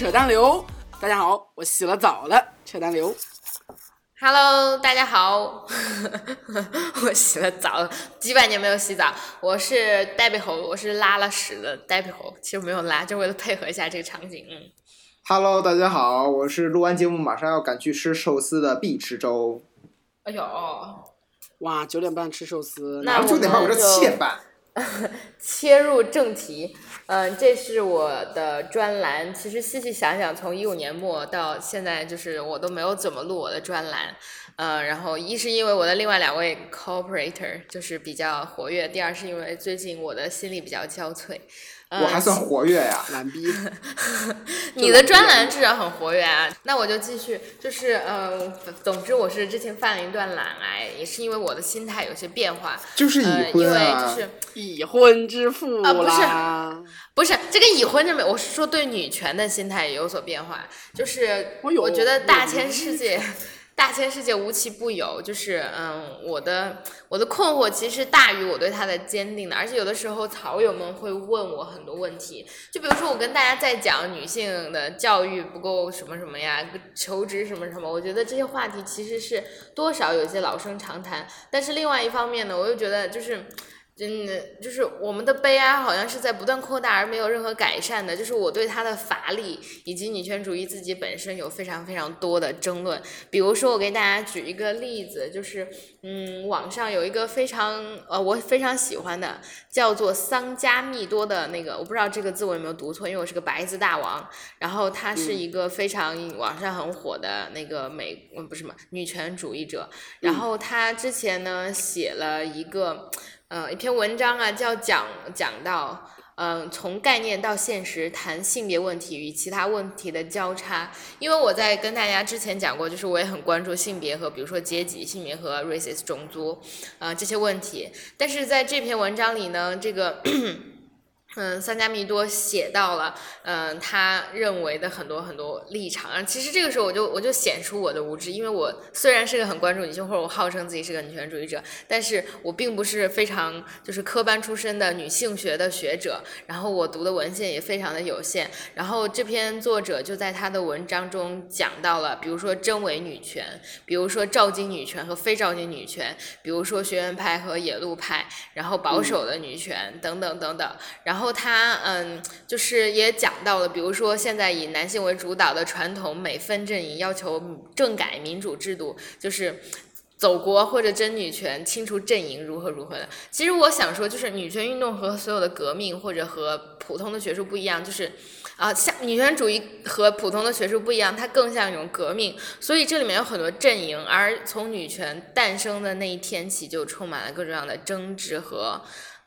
扯淡流。大家好，我洗了澡了，扯淡流。Hello，大家好，我洗了澡，几百年没有洗澡。我是呆背猴，我是拉了屎的呆背猴，其实没有拉，就为了配合一下这个场景。嗯，Hello，大家好，我是录完节目马上要赶去吃寿司的必吃粥。哎呦，哇，九点半吃寿司，那我九点半，我这点半。切入正题，嗯、这是我的专栏。其实细细想想，从一五年末到现在，就是我都没有怎么录我的专栏。嗯，然后一是因为我的另外两位 cooperator 就是比较活跃，第二是因为最近我的心力比较交瘁。呃我还算活跃呀。懒逼。你的专栏至少很活跃啊，那我就继续，就是嗯，总之我是之前犯了一段懒癌，也是因为我的心态有些变化，就是呃，已婚因为啊。就是已婚之妇啊不是。不是这个已婚这没，我是说对女权的心态也有所变化，就是我觉得大千世界。大千世界无奇不有，就是嗯，我的我的困惑其实大于我对他的坚定的，而且有的时候草友们会问我很多问题，就比如说我跟大家在讲女性的教育不够什么什么呀，求职什么什么，我觉得这些话题其实是多少有些老生常谈，但是另外一方面呢，我又觉得就是。真的就是我们的悲哀，好像是在不断扩大而没有任何改善的。就是我对它的乏力以及女权主义自己本身有非常非常多的争论。比如说，我给大家举一个例子，就是嗯，网上有一个非常呃我非常喜欢的，叫做桑加密多的那个，我不知道这个字我有没有读错，因为我是个白字大王。然后他是一个非常网上很火的那个美，嗯不是什么女权主义者。然后他之前呢写了一个。呃，一篇文章啊，叫讲讲到，嗯、从概念到现实谈性别问题与其他问题的交叉。因为我在跟大家之前讲过，就是我也很关注性别和比如说阶级、性别和 racist 种族，啊这些问题。但是在这篇文章里呢，这个。嗯，三加密多写到了，嗯，他认为的很多很多立场。啊，其实这个时候我就我就显出我的无知，因为我虽然是个很关注女性，或者我号称自己是个女权主义者，但是我并不是非常就是科班出身的女性学的学者，然后我读的文献也非常的有限。然后这篇作者就在他的文章中讲到了，比如说真伪女权，比如说照金女权和非照金女权，比如说学院派和野路派，然后保守的女权等等等等。然后然后他嗯，就是也讲到了，比如说现在以男性为主导的传统美分阵营要求政改民主制度，就是。走国或者真女权，清除阵营如何如何的。其实我想说，就是女权运动和所有的革命或者和普通的学术不一样，就是啊，像女权主义和普通的学术不一样，它更像一种革命。所以这里面有很多阵营，而从女权诞生的那一天起，就充满了各种各样的争执和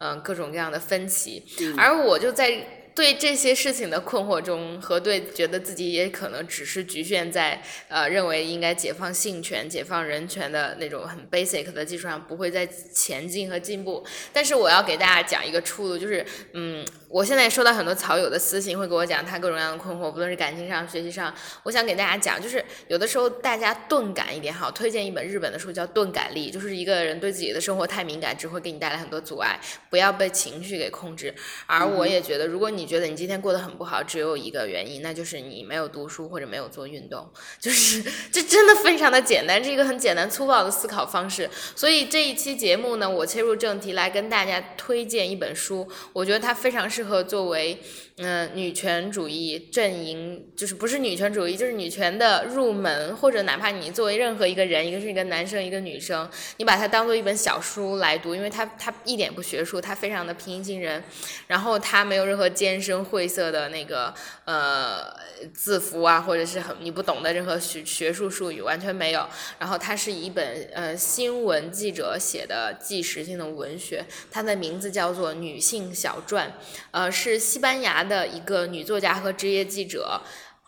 嗯、各种各样的分歧。而我就在对这些事情的困惑中，和对觉得自己也可能只是局限在呃认为应该解放性权、解放人权的那种很 basic 的基础上，不会再前进和进步。但是我要给大家讲一个出路，就是嗯，我现在收到很多草友的私信，会给我讲他各种各样的困惑，不论是感情上、学习上。我想给大家讲，就是有的时候大家钝感一点好，推荐一本日本的书叫《钝感力》，就是一个人对自己的生活太敏感，只会给你带来很多阻碍，不要被情绪给控制。而我也觉得，如果你你觉得你今天过得很不好，只有一个原因，那就是你没有读书或者没有做运动，就是这真的非常的简单，是一个很简单粗暴的思考方式。所以这一期节目呢，我切入正题来跟大家推荐一本书，我觉得它非常适合作为嗯、女权主义阵营，就是不是女权主义，就是女权的入门，或者哪怕你作为任何一个人，一个是一个男生，一个女生，你把它当做一本小书来读，因为它它一点不学术，它非常的平易近人，然后它没有任何艰深晦涩的那个呃字符啊，或者是很你不懂的任何学学术术语，完全没有。然后它是一本呃新闻记者写的纪实性的文学，它的名字叫做《女性小传》，呃，是西班牙的一个女作家和职业记者。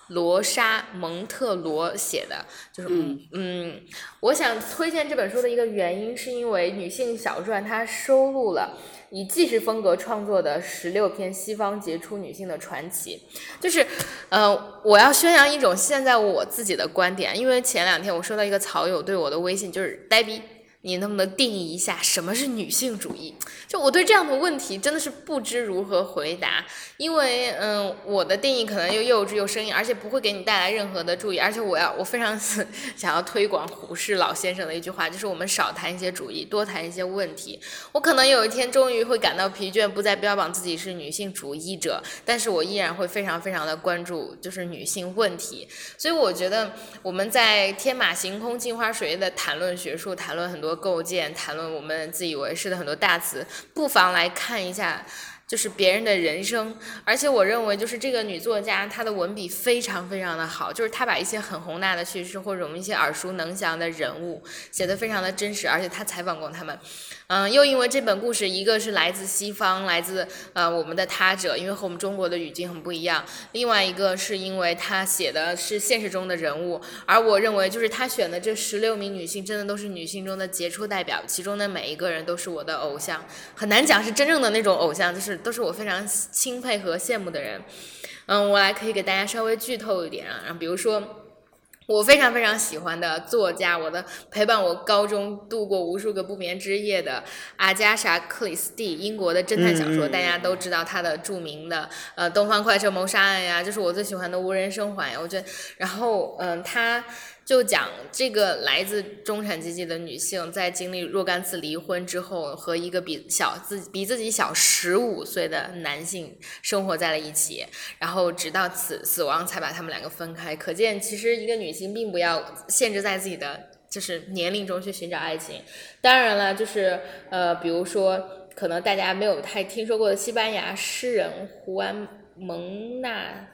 罗莎蒙特罗写的，就是嗯嗯，我想推荐这本书的一个原因，是因为《女性小传》它收录了以纪实风格创作的十六篇西方杰出女性的传奇。就是，呃，我要宣扬一种现在我自己的观点，因为前两天我收到一个草友对我的微信，就是呆逼。你能不能定义一下什么是女性主义？就我对这样的问题真的是不知如何回答，因为嗯，我的定义可能又幼稚又生硬，而且不会给你带来任何的注意。而且我要我非常 想要推广胡适老先生的一句话，就是我们少谈一些主义，多谈一些问题。我可能有一天终于会感到疲倦，不再标榜自己是女性主义者，但是我依然会非常非常的关注就是女性问题。所以我觉得我们在天马行空、镜花水月的谈论学术，谈论很多。构建谈论我们自以为是的很多大词，不妨来看一下，就是别人的人生。而且我认为，就是这个女作家，她的文笔非常非常的好，就是她把一些很宏大的叙事，或者我们一些耳熟能详的人物，写得非常的真实。而且她采访过他们。嗯，又因为这本故事，一个是来自西方，来自呃我们的他者，因为和我们中国的语境很不一样；另外一个是因为他写的是现实中的人物，而我认为就是他选的这十六名女性，真的都是女性中的杰出代表，其中的每一个人都是我的偶像，很难讲是真正的那种偶像，就是都是我非常钦佩和羡慕的人。嗯，我来可以给大家稍微剧透一点啊，比如说。我非常非常喜欢的作家，我的陪伴我高中度过无数个不眠之夜的阿加莎·克里斯蒂，英国的侦探小说，大家都知道她的著名的呃《东方快车谋杀案》呀，就是我最喜欢的无人生还呀，我觉得，然后嗯，他。就讲这个来自中产阶级的女性，在经历若干次离婚之后，和一个比小自比自己小十五岁的男性生活在了一起，然后直到死死亡才把他们两个分开。可见，其实一个女性并不要限制在自己的就是年龄中去寻找爱情。当然了，就是呃，比如说可能大家没有太听说过的西班牙诗人胡安蒙纳。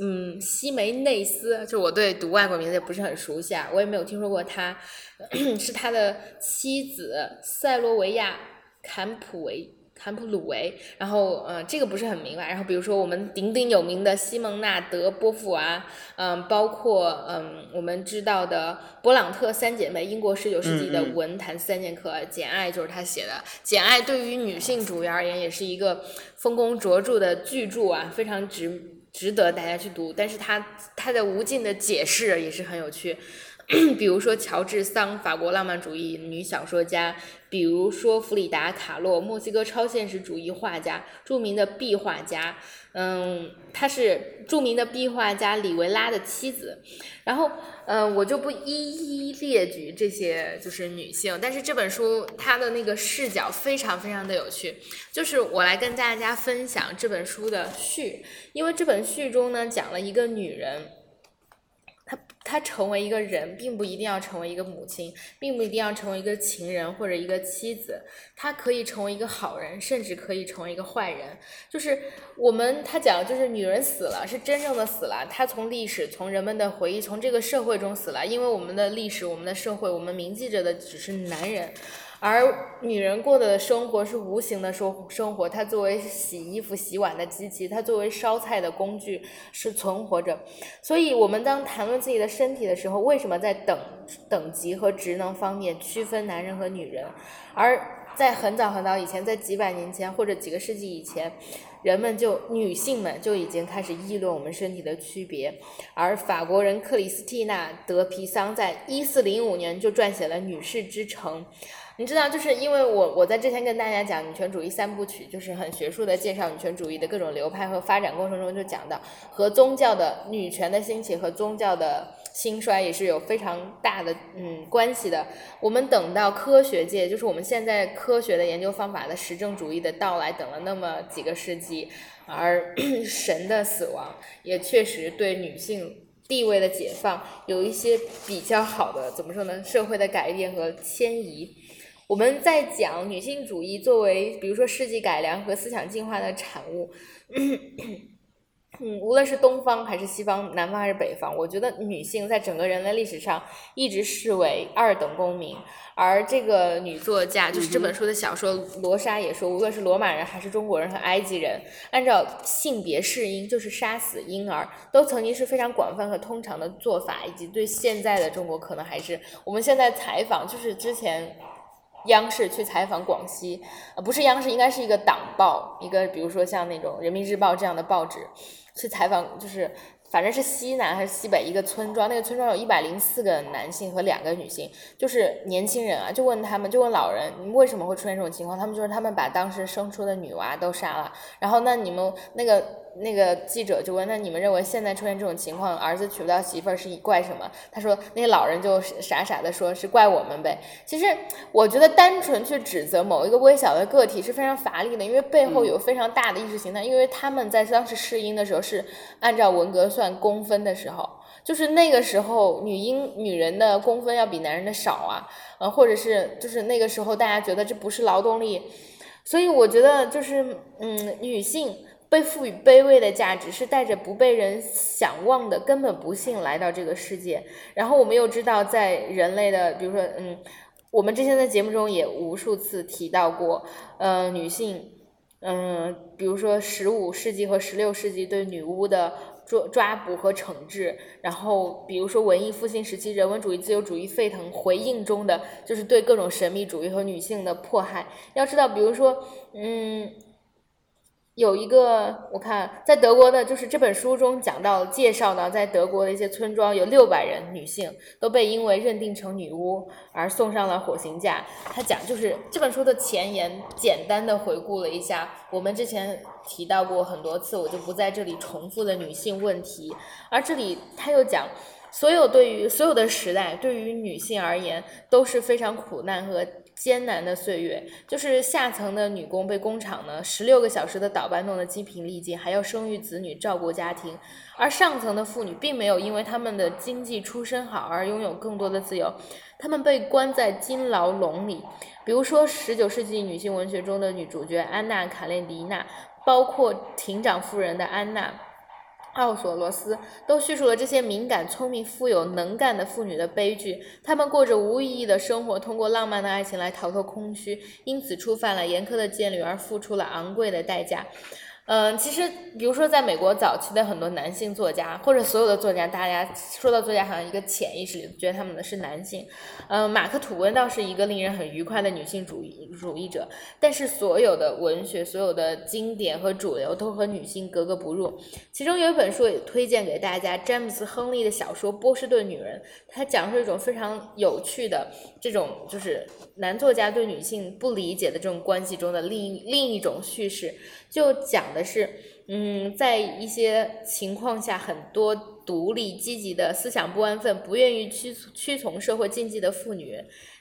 嗯，西梅内斯，就我对读外国名字也不是很熟悉啊，我也没有听说过他，是他的妻子塞罗维亚坎普维坎普鲁维，然后呃这个不是很明白，然后比如说我们鼎鼎有名的西蒙娜德波伏娃，嗯，包括嗯我们知道的勃朗特三姐妹，英国十九世纪的文坛三剑客，《简爱》就是他写的，《简爱》对于女性主义而言也是一个丰功卓著的巨著啊，非常值。值得大家去读，但是他他的无尽的解释也是很有趣，比如说乔治桑，法国浪漫主义女小说家。比如说弗里达·卡洛，墨西哥超现实主义画家，著名的壁画家，嗯，她是著名的壁画家李维拉的妻子。然后，嗯，我就不一一列举这些就是女性，但是这本书它的那个视角非常非常的有趣，就是我来跟大家分享这本书的序，因为这本序中呢讲了一个女人。她成为一个人，并不一定要成为一个母亲，并不一定要成为一个情人或者一个妻子。她可以成为一个好人，甚至可以成为一个坏人。就是我们他讲，就是女人死了，是真正的死了。她从历史、从人们的回忆、从这个社会中死了。因为我们的历史、我们的社会，我们铭记着的只是男人。而女人过的生活是无形的生生活，她作为洗衣服、洗碗的机器，她作为烧菜的工具是存活着。所以，我们当谈论自己的身体的时候，为什么在等等级和职能方面区分男人和女人？而在很早很早以前，在几百年前或者几个世纪以前，人们就女性们就已经开始议论我们身体的区别。而法国人克里斯蒂娜·德皮桑在一四零五年就撰写了《女士之城》。你知道，就是因为我我在之前跟大家讲女权主义三部曲，就是很学术的介绍女权主义的各种流派和发展过程中，就讲到和宗教的女权的兴起和宗教的兴衰也是有非常大的嗯关系的。我们等到科学界，就是我们现在科学的研究方法的实证主义的到来，等了那么几个世纪，而 神的死亡也确实对女性地位的解放有一些比较好的怎么说呢？社会的改变和迁移。我们在讲女性主义作为，比如说世纪改良和思想进化的产物，嗯，无论是东方还是西方，南方还是北方，我觉得女性在整个人类历史上一直视为二等公民。而这个女作家，就是这本书的小说罗莎也说，无论是罗马人还是中国人和埃及人，按照性别适应，就是杀死婴儿，都曾经是非常广泛和通常的做法，以及对现在的中国可能还是我们现在采访，就是之前。央视去采访广西，呃，不是央视，应该是一个党报，一个比如说像那种人民日报这样的报纸，去采访，就是反正是西南还是西北一个村庄，那个村庄有一百零四个男性和两个女性，就是年轻人啊，就问他们，就问老人，你们为什么会出现这种情况？他们就说他们把当时生出的女娃都杀了。然后那你们那个那个记者就问，那你们认为现在出现这种情况，儿子娶不到媳妇儿是怪什么？他说那些老人就傻傻的说，是怪我们呗。其实我觉得单纯去指责某一个微小的个体是非常乏力的，因为背后有非常大的意识形态，因为他们在当时试音的时候是按照文革算公分的时候，就是那个时候女婴女人的工分要比男人的少啊，呃，或者是就是那个时候大家觉得这不是劳动力，所以我觉得就是嗯，女性被赋予卑微的价值，是带着不被人想望的根本不幸来到这个世界。然后我们又知道，在人类的比如说嗯，我们之前在节目中也无数次提到过，呃，女性。嗯，比如说十五世纪和十六世纪对女巫的抓抓捕和惩治，然后比如说文艺复兴时期人文主义、自由主义沸腾，回应中的就是对各种神秘主义和女性的迫害。要知道，比如说，嗯。有一个，我看在德国的，就是这本书中讲到介绍的，在德国的一些村庄，有六百人女性都被因为认定成女巫而送上了火刑架。他讲就是这本书的前言，简单的回顾了一下我们之前提到过很多次，我就不在这里重复的女性问题。而这里他又讲，所有对于所有的时代，对于女性而言都是非常苦难和。艰难的岁月，就是下层的女工被工厂呢十六个小时的倒班弄得精疲力尽，还要生育子女、照顾家庭；而上层的妇女并没有因为他们的经济出身好而拥有更多的自由，她们被关在金牢笼里。比如说，十九世纪女性文学中的女主角安娜·卡列尼娜，包括庭长夫人的安娜。奥索罗斯都叙述了这些敏感、聪明、富有、能干的妇女的悲剧。她们过着无意义的生活，通过浪漫的爱情来逃脱空虚，因此触犯了严苛的戒律，而付出了昂贵的代价。嗯，其实，比如说，在美国早期的很多男性作家，或者所有的作家，大家说到作家，好像一个潜意识里觉得他们的是男性。嗯，马克吐温倒是一个令人很愉快的女性主义主义者，但是所有的文学、所有的经典和主流都和女性格格不入。其中有一本书也推荐给大家，詹姆斯·亨利的小说《波士顿女人》，它讲述一种非常有趣的这种，就是男作家对女性不理解的这种关系中的另另一种叙事。就讲的是，嗯，在一些情况下，很多独立、积极的思想不安分、不愿意屈屈从社会禁忌的妇女，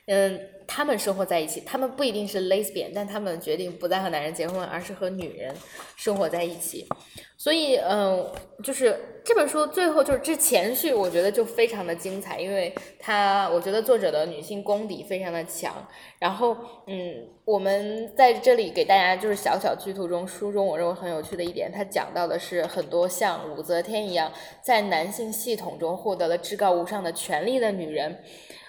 嗯，他们生活在一起。他们不一定是 lesbian，但他们决定不再和男人结婚，而是和女人生活在一起。所以，嗯，就是这本书最后就是这前序，我觉得就非常的精彩，因为它我觉得作者的女性功底非常的强。然后，嗯，我们在这里给大家就是小小剧图中，书中我认为很有趣的一点，它讲到的是很多像武则天一样，在男性系统中获得了至高无上的权利的女人，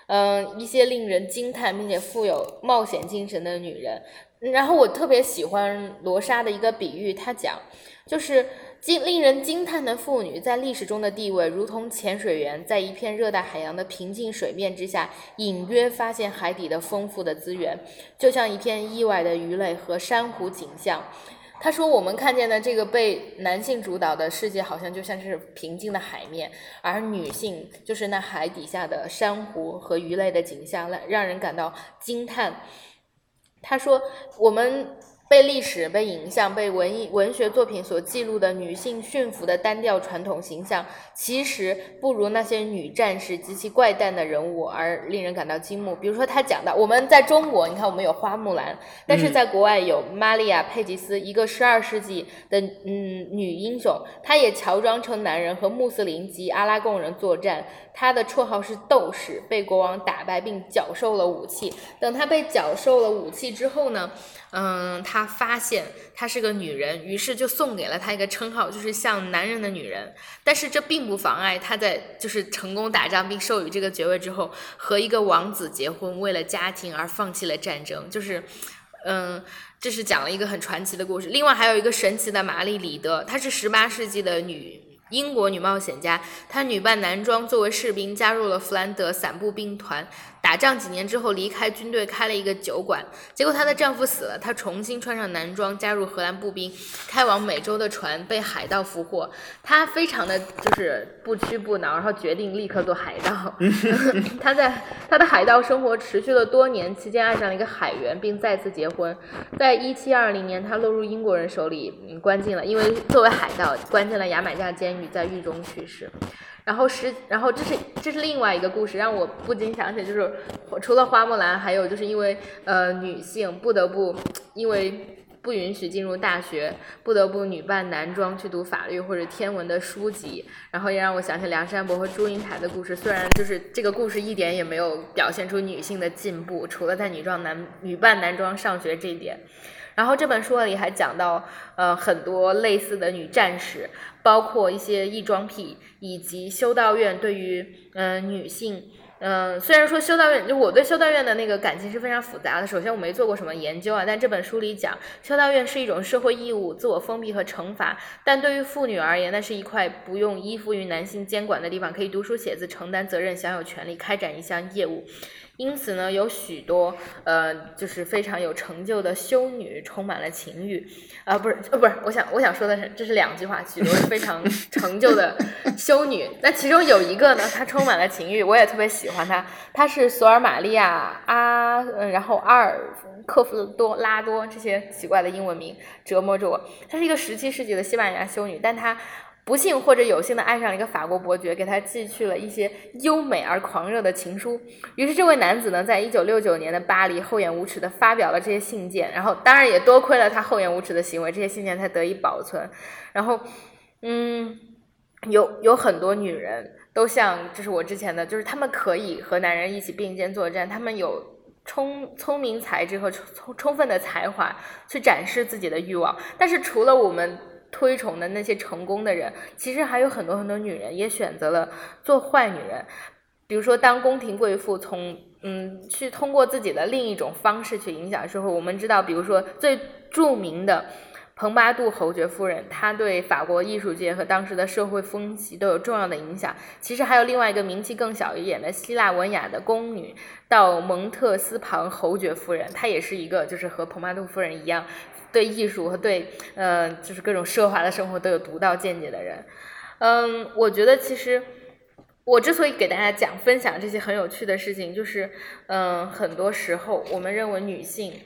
嗯，一些令人惊叹并且富有冒险精神的女人。然后我特别喜欢罗莎的一个比喻，她讲。就是惊令人惊叹的妇女在历史中的地位，如同潜水员在一片热带海洋的平静水面之下，隐约发现海底的丰富的资源，就像一片意外的鱼类和珊瑚景象。他说：“我们看见的这个被男性主导的世界，好像就像是平静的海面，而女性就是那海底下的珊瑚和鱼类的景象，让让人感到惊叹。”他说：“我们。”被历史、被影像、被文艺文学作品所记录的女性驯服的单调传统形象，其实不如那些女战士及其怪诞的人物而令人感到惊目。比如说，他讲到我们在中国，你看我们有花木兰，但是在国外有玛利亚·佩吉斯，一个十二世纪的嗯女英雄，她也乔装成男人和穆斯林及阿拉贡人作战。她的绰号是斗士，被国王打败并缴受了武器。等她被缴受了武器之后呢？嗯，他发现她是个女人，于是就送给了她一个称号，就是像男人的女人。但是这并不妨碍她在就是成功打仗并授予这个爵位之后，和一个王子结婚，为了家庭而放弃了战争。就是，嗯，这是讲了一个很传奇的故事。另外还有一个神奇的玛丽里德，她是十八世纪的女。英国女冒险家，她女扮男装作为士兵加入了弗兰德散步兵团，打仗几年之后离开军队，开了一个酒馆。结果她的丈夫死了，她重新穿上男装，加入荷兰步兵，开往美洲的船被海盗俘获。她非常的就是不屈不挠，然后决定立刻做海盗。她在她的海盗生活持续了多年，期间爱上了一个海员，并再次结婚。在一七二零年，她落入英国人手里，关进了，因为作为海盗关进了牙买加监狱，在狱中去世。然后是，然后这是这是另外一个故事，让我不禁想起，就是除了花木兰，还有就是因为呃女性不得不因为不允许进入大学，不得不女扮男装去读法律或者天文的书籍，然后也让我想起梁山伯和祝英台的故事。虽然就是这个故事一点也没有表现出女性的进步，除了在女装男女扮男装上学这一点。然后这本书里还讲到，呃，很多类似的女战士，包括一些异装癖，以及修道院对于嗯女性，嗯，虽然说修道院就我对修道院的那个感情是非常复杂的。首先我没做过什么研究啊，但这本书里讲，修道院是一种社会义务、自我封闭和惩罚。但对于妇女而言，那是一块不用依附于男性监管的地方，可以读书写字、承担责任、享有权利、开展一项业务。因此呢，有许多呃，就是非常有成就的修女，充满了情欲，啊，不是，呃，不是，我想，我想说的是，这是两句话，许多非常成就的 修女。那其中有一个呢，她充满了情欲，我也特别喜欢她，她是索尔玛利亚阿，嗯，然后阿尔克夫多拉多这些奇怪的英文名折磨着我。她是一个十七世纪的西班牙修女，但她。不幸或者有幸的爱上了一个法国伯爵，给他寄去了一些优美而狂热的情书。于是这位男子呢，在一九六九年的巴黎厚颜无耻的发表了这些信件，然后当然也多亏了他厚颜无耻的行为，这些信件才得以保存。然后，嗯，有有很多女人都像，这是我之前的，就是她们可以和男人一起并肩作战，她们有聪聪明才智和充充分的才华去展示自己的欲望。但是除了我们。推崇的那些成功的人，其实还有很多很多女人也选择了做坏女人。比如说，当宫廷贵妇从嗯去通过自己的另一种方式去影响社会，我们知道，比如说最著名的蓬巴杜侯爵夫人，她对法国艺术界和当时的社会风气都有重要的影响。其实还有另外一个名气更小一点的希腊文雅的宫女，到蒙特斯庞侯爵夫人，她也是一个就是和蓬巴杜夫人一样。对艺术和对，呃，就是各种奢华的生活都有独到见解的人，嗯，我觉得其实我之所以给大家讲分享这些很有趣的事情，就是，嗯，很多时候我们认为女性。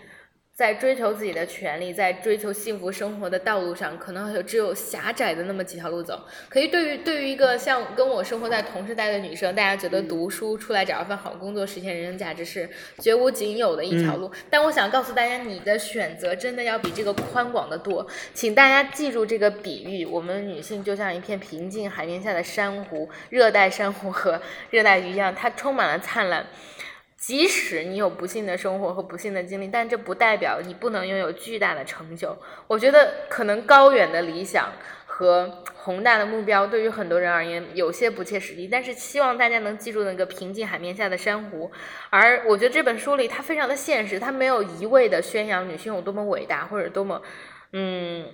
在追求自己的权利，在追求幸福生活的道路上，可能有只有狭窄的那么几条路走。可以对于对于一个像跟我生活在同时代的女生，大家觉得读书出来找一份好工作，实现人生价值是绝无仅有的一条路。但我想告诉大家，你的选择真的要比这个宽广的多。请大家记住这个比喻：我们女性就像一片平静海面下的珊瑚，热带珊瑚和热带鱼一样，它充满了灿烂。即使你有不幸的生活和不幸的经历，但这不代表你不能拥有巨大的成就。我觉得可能高远的理想和宏大的目标对于很多人而言有些不切实际，但是希望大家能记住那个平静海面下的珊瑚。而我觉得这本书里它非常的现实，它没有一味的宣扬女性有多么伟大或者多么，嗯，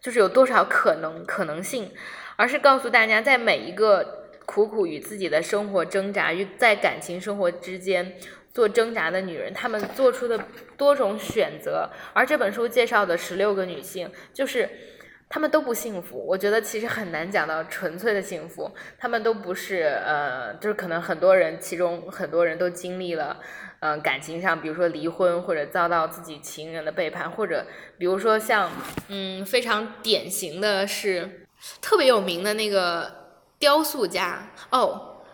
就是有多少可能可能性，而是告诉大家在每一个。苦苦与自己的生活挣扎，与在感情生活之间做挣扎的女人，她们做出的多种选择。而这本书介绍的十六个女性，就是她们都不幸福。我觉得其实很难讲到纯粹的幸福，她们都不是呃，就是可能很多人其中很多人都经历了，嗯，感情上，比如说离婚，或者遭到自己情人的背叛，或者比如说像嗯，非常典型的是特别有名的那个。雕塑家哦，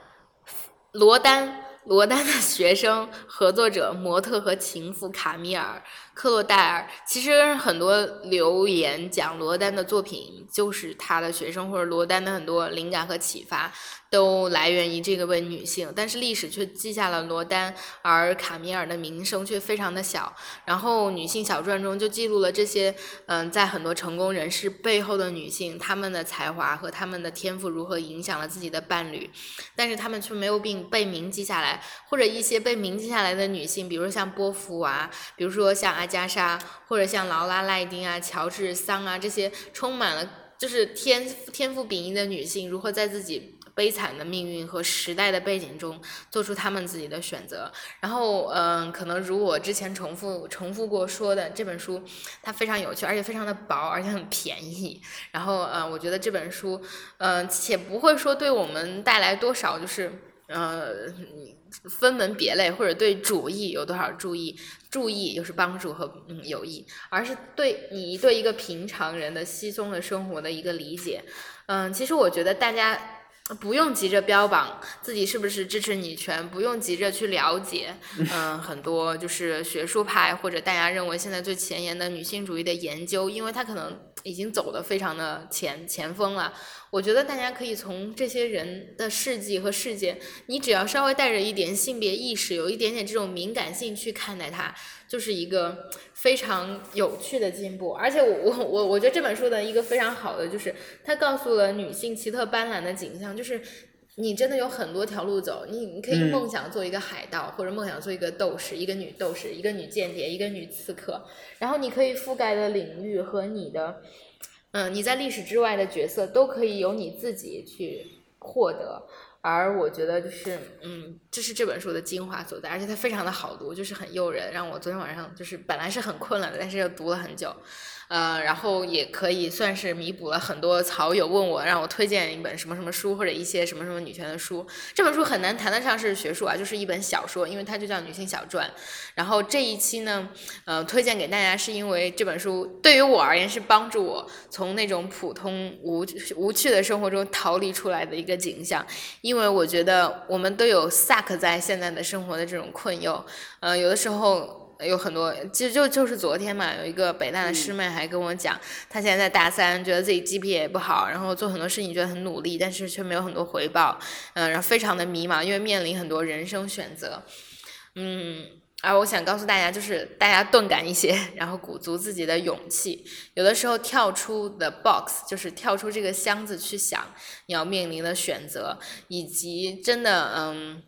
罗丹，罗丹的学生、合作者、模特和情妇卡米尔。克洛戴尔其实很多留言讲罗丹的作品就是他的学生或者罗丹的很多灵感和启发都来源于这个位女性，但是历史却记下了罗丹，而卡米尔的名声却非常的小。然后女性小传中就记录了这些嗯，在很多成功人士背后的女性，她们的才华和她们的天赋如何影响了自己的伴侣，但是她们却没有并被铭记下来，或者一些被铭记下来的女性，比如像波伏娃，比如说像。阿加莎，或者像劳拉·赖丁啊、乔治·桑啊这些充满了就是天天赋秉异的女性，如何在自己悲惨的命运和时代的背景中做出他们自己的选择。然后，嗯，可能如我之前重复重复过说的，这本书它非常有趣，而且非常的薄，而且很便宜。然后，呃，我觉得这本书，嗯，且不会说对我们带来多少就是。呃，分门别类或者对主义有多少注意，注意又是帮助和嗯有益，而是对你对一个平常人的稀松的生活的一个理解。嗯，其实我觉得大家不用急着标榜自己是不是支持女权，不用急着去了解，嗯，很多就是学术派或者大家认为现在最前沿的女性主义的研究，因为它可能已经走的非常的前前锋了。我觉得大家可以从这些人的事迹和事件，你只要稍微带着一点性别意识，有一点点这种敏感性去看待它，就是一个非常有趣的进步。而且我我我我觉得这本书的一个非常好的就是，它告诉了女性奇特斑斓的景象，就是你真的有很多条路走，你你可以梦想做一个海盗，或者梦想做一个斗士，一个女斗士，一个女间谍，一个女刺客，然后你可以覆盖的领域和你的。嗯，你在历史之外的角色都可以由你自己去获得，而我觉得就是，嗯，这是这本书的精华所在，而且它非常的好读，就是很诱人，让我昨天晚上就是本来是很困了的，但是又读了很久。呃，然后也可以算是弥补了很多草友问我让我推荐一本什么什么书或者一些什么什么女权的书。这本书很难谈得上是学术啊，就是一本小说，因为它就叫女性小传。然后这一期呢，呃，推荐给大家是因为这本书对于我而言是帮助我从那种普通无无趣的生活中逃离出来的一个景象。因为我觉得我们都有 suck 在现在的生活的这种困忧，呃，有的时候。有很多，其实就就是昨天嘛，有一个北大的师妹还跟我讲，她现在在大三，觉得自己 GPA 也不好，然后做很多事情觉得很努力，但是却没有很多回报，嗯，然后非常的迷茫，因为面临很多人生选择，嗯，而我想告诉大家，就是大家钝感一些，然后鼓足自己的勇气，有的时候跳出 the box，就是跳出这个箱子去想你要面临的选择，以及真的，嗯，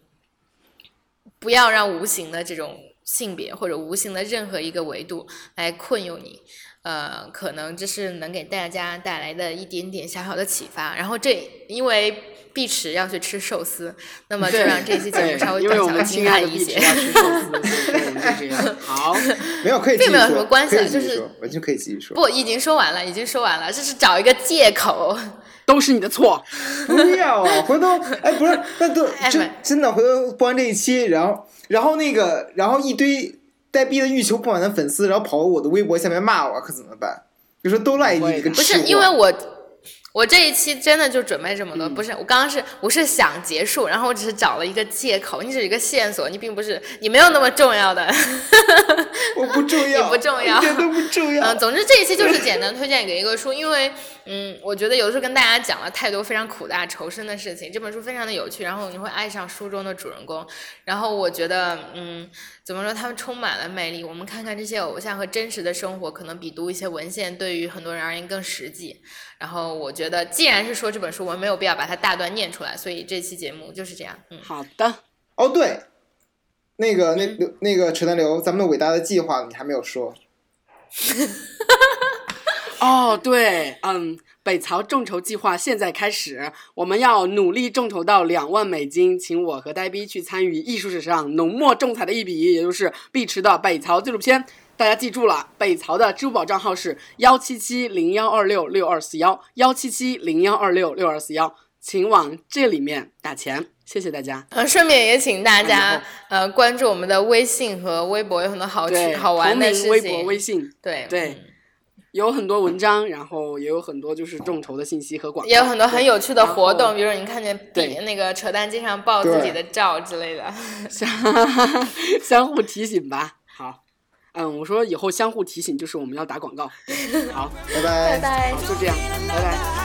不要让无形的这种。性别或者无形的任何一个维度来困囿你，呃，可能这是能给大家带来的一点点小小的启发。然后这因为碧池要去吃寿司，那么就让这期节目稍微短小精悍一些。好，没有可以，并没有什么关系，就是完全可以继续说。不，已经说完了，已经说完了，这是找一个借口，都是你的错。不要啊，回头哎，不是，那都真真的回头播完这一期，然后。然后那个，然后一堆呆逼的欲求不满的粉丝，然后跑到我的微博下面骂我，可怎么办？就说都赖你一个不是因为我。我这一期真的就准备这么多，不是我刚刚是我是想结束，然后我只是找了一个借口，你只是一个线索，你并不是你没有那么重要的，我不重要，你不重要，一点都不重要。嗯，总之这一期就是简单推荐给一个书，因为嗯，我觉得有的时候跟大家讲了太多非常苦大仇深的事情，这本书非常的有趣，然后你会爱上书中的主人公，然后我觉得嗯。怎么说？他们充满了魅力。我们看看这些偶像和真实的生活，可能比读一些文献对于很多人而言更实际。然后我觉得，既然是说这本书，我们没有必要把它大段念出来。所以这期节目就是这样。嗯，好的。哦，对，那个那那个扯淡流，咱们的伟大的计划你还没有说。哦，对，嗯。北曹众筹计划现在开始，我们要努力众筹到两万美金，请我和呆逼去参与艺术史上浓墨重彩的一笔，也就是碧池的北曹纪录片。大家记住了，北曹的支付宝账号是幺七七零幺二六六二四幺幺七七零幺二六六二四幺，请往这里面打钱，谢谢大家。呃，顺便也请大家呃关注我们的微信和微博，有很多好趣好玩的事情。微博、微信，对对。有很多文章，然后也有很多就是众筹的信息和广告，也有很多很有趣的活动，比如说你看见比那个扯淡经常爆自己的照之类的，相相互提醒吧。好，嗯，我说以后相互提醒就是我们要打广告。好，拜拜，拜拜，就这样，拜拜。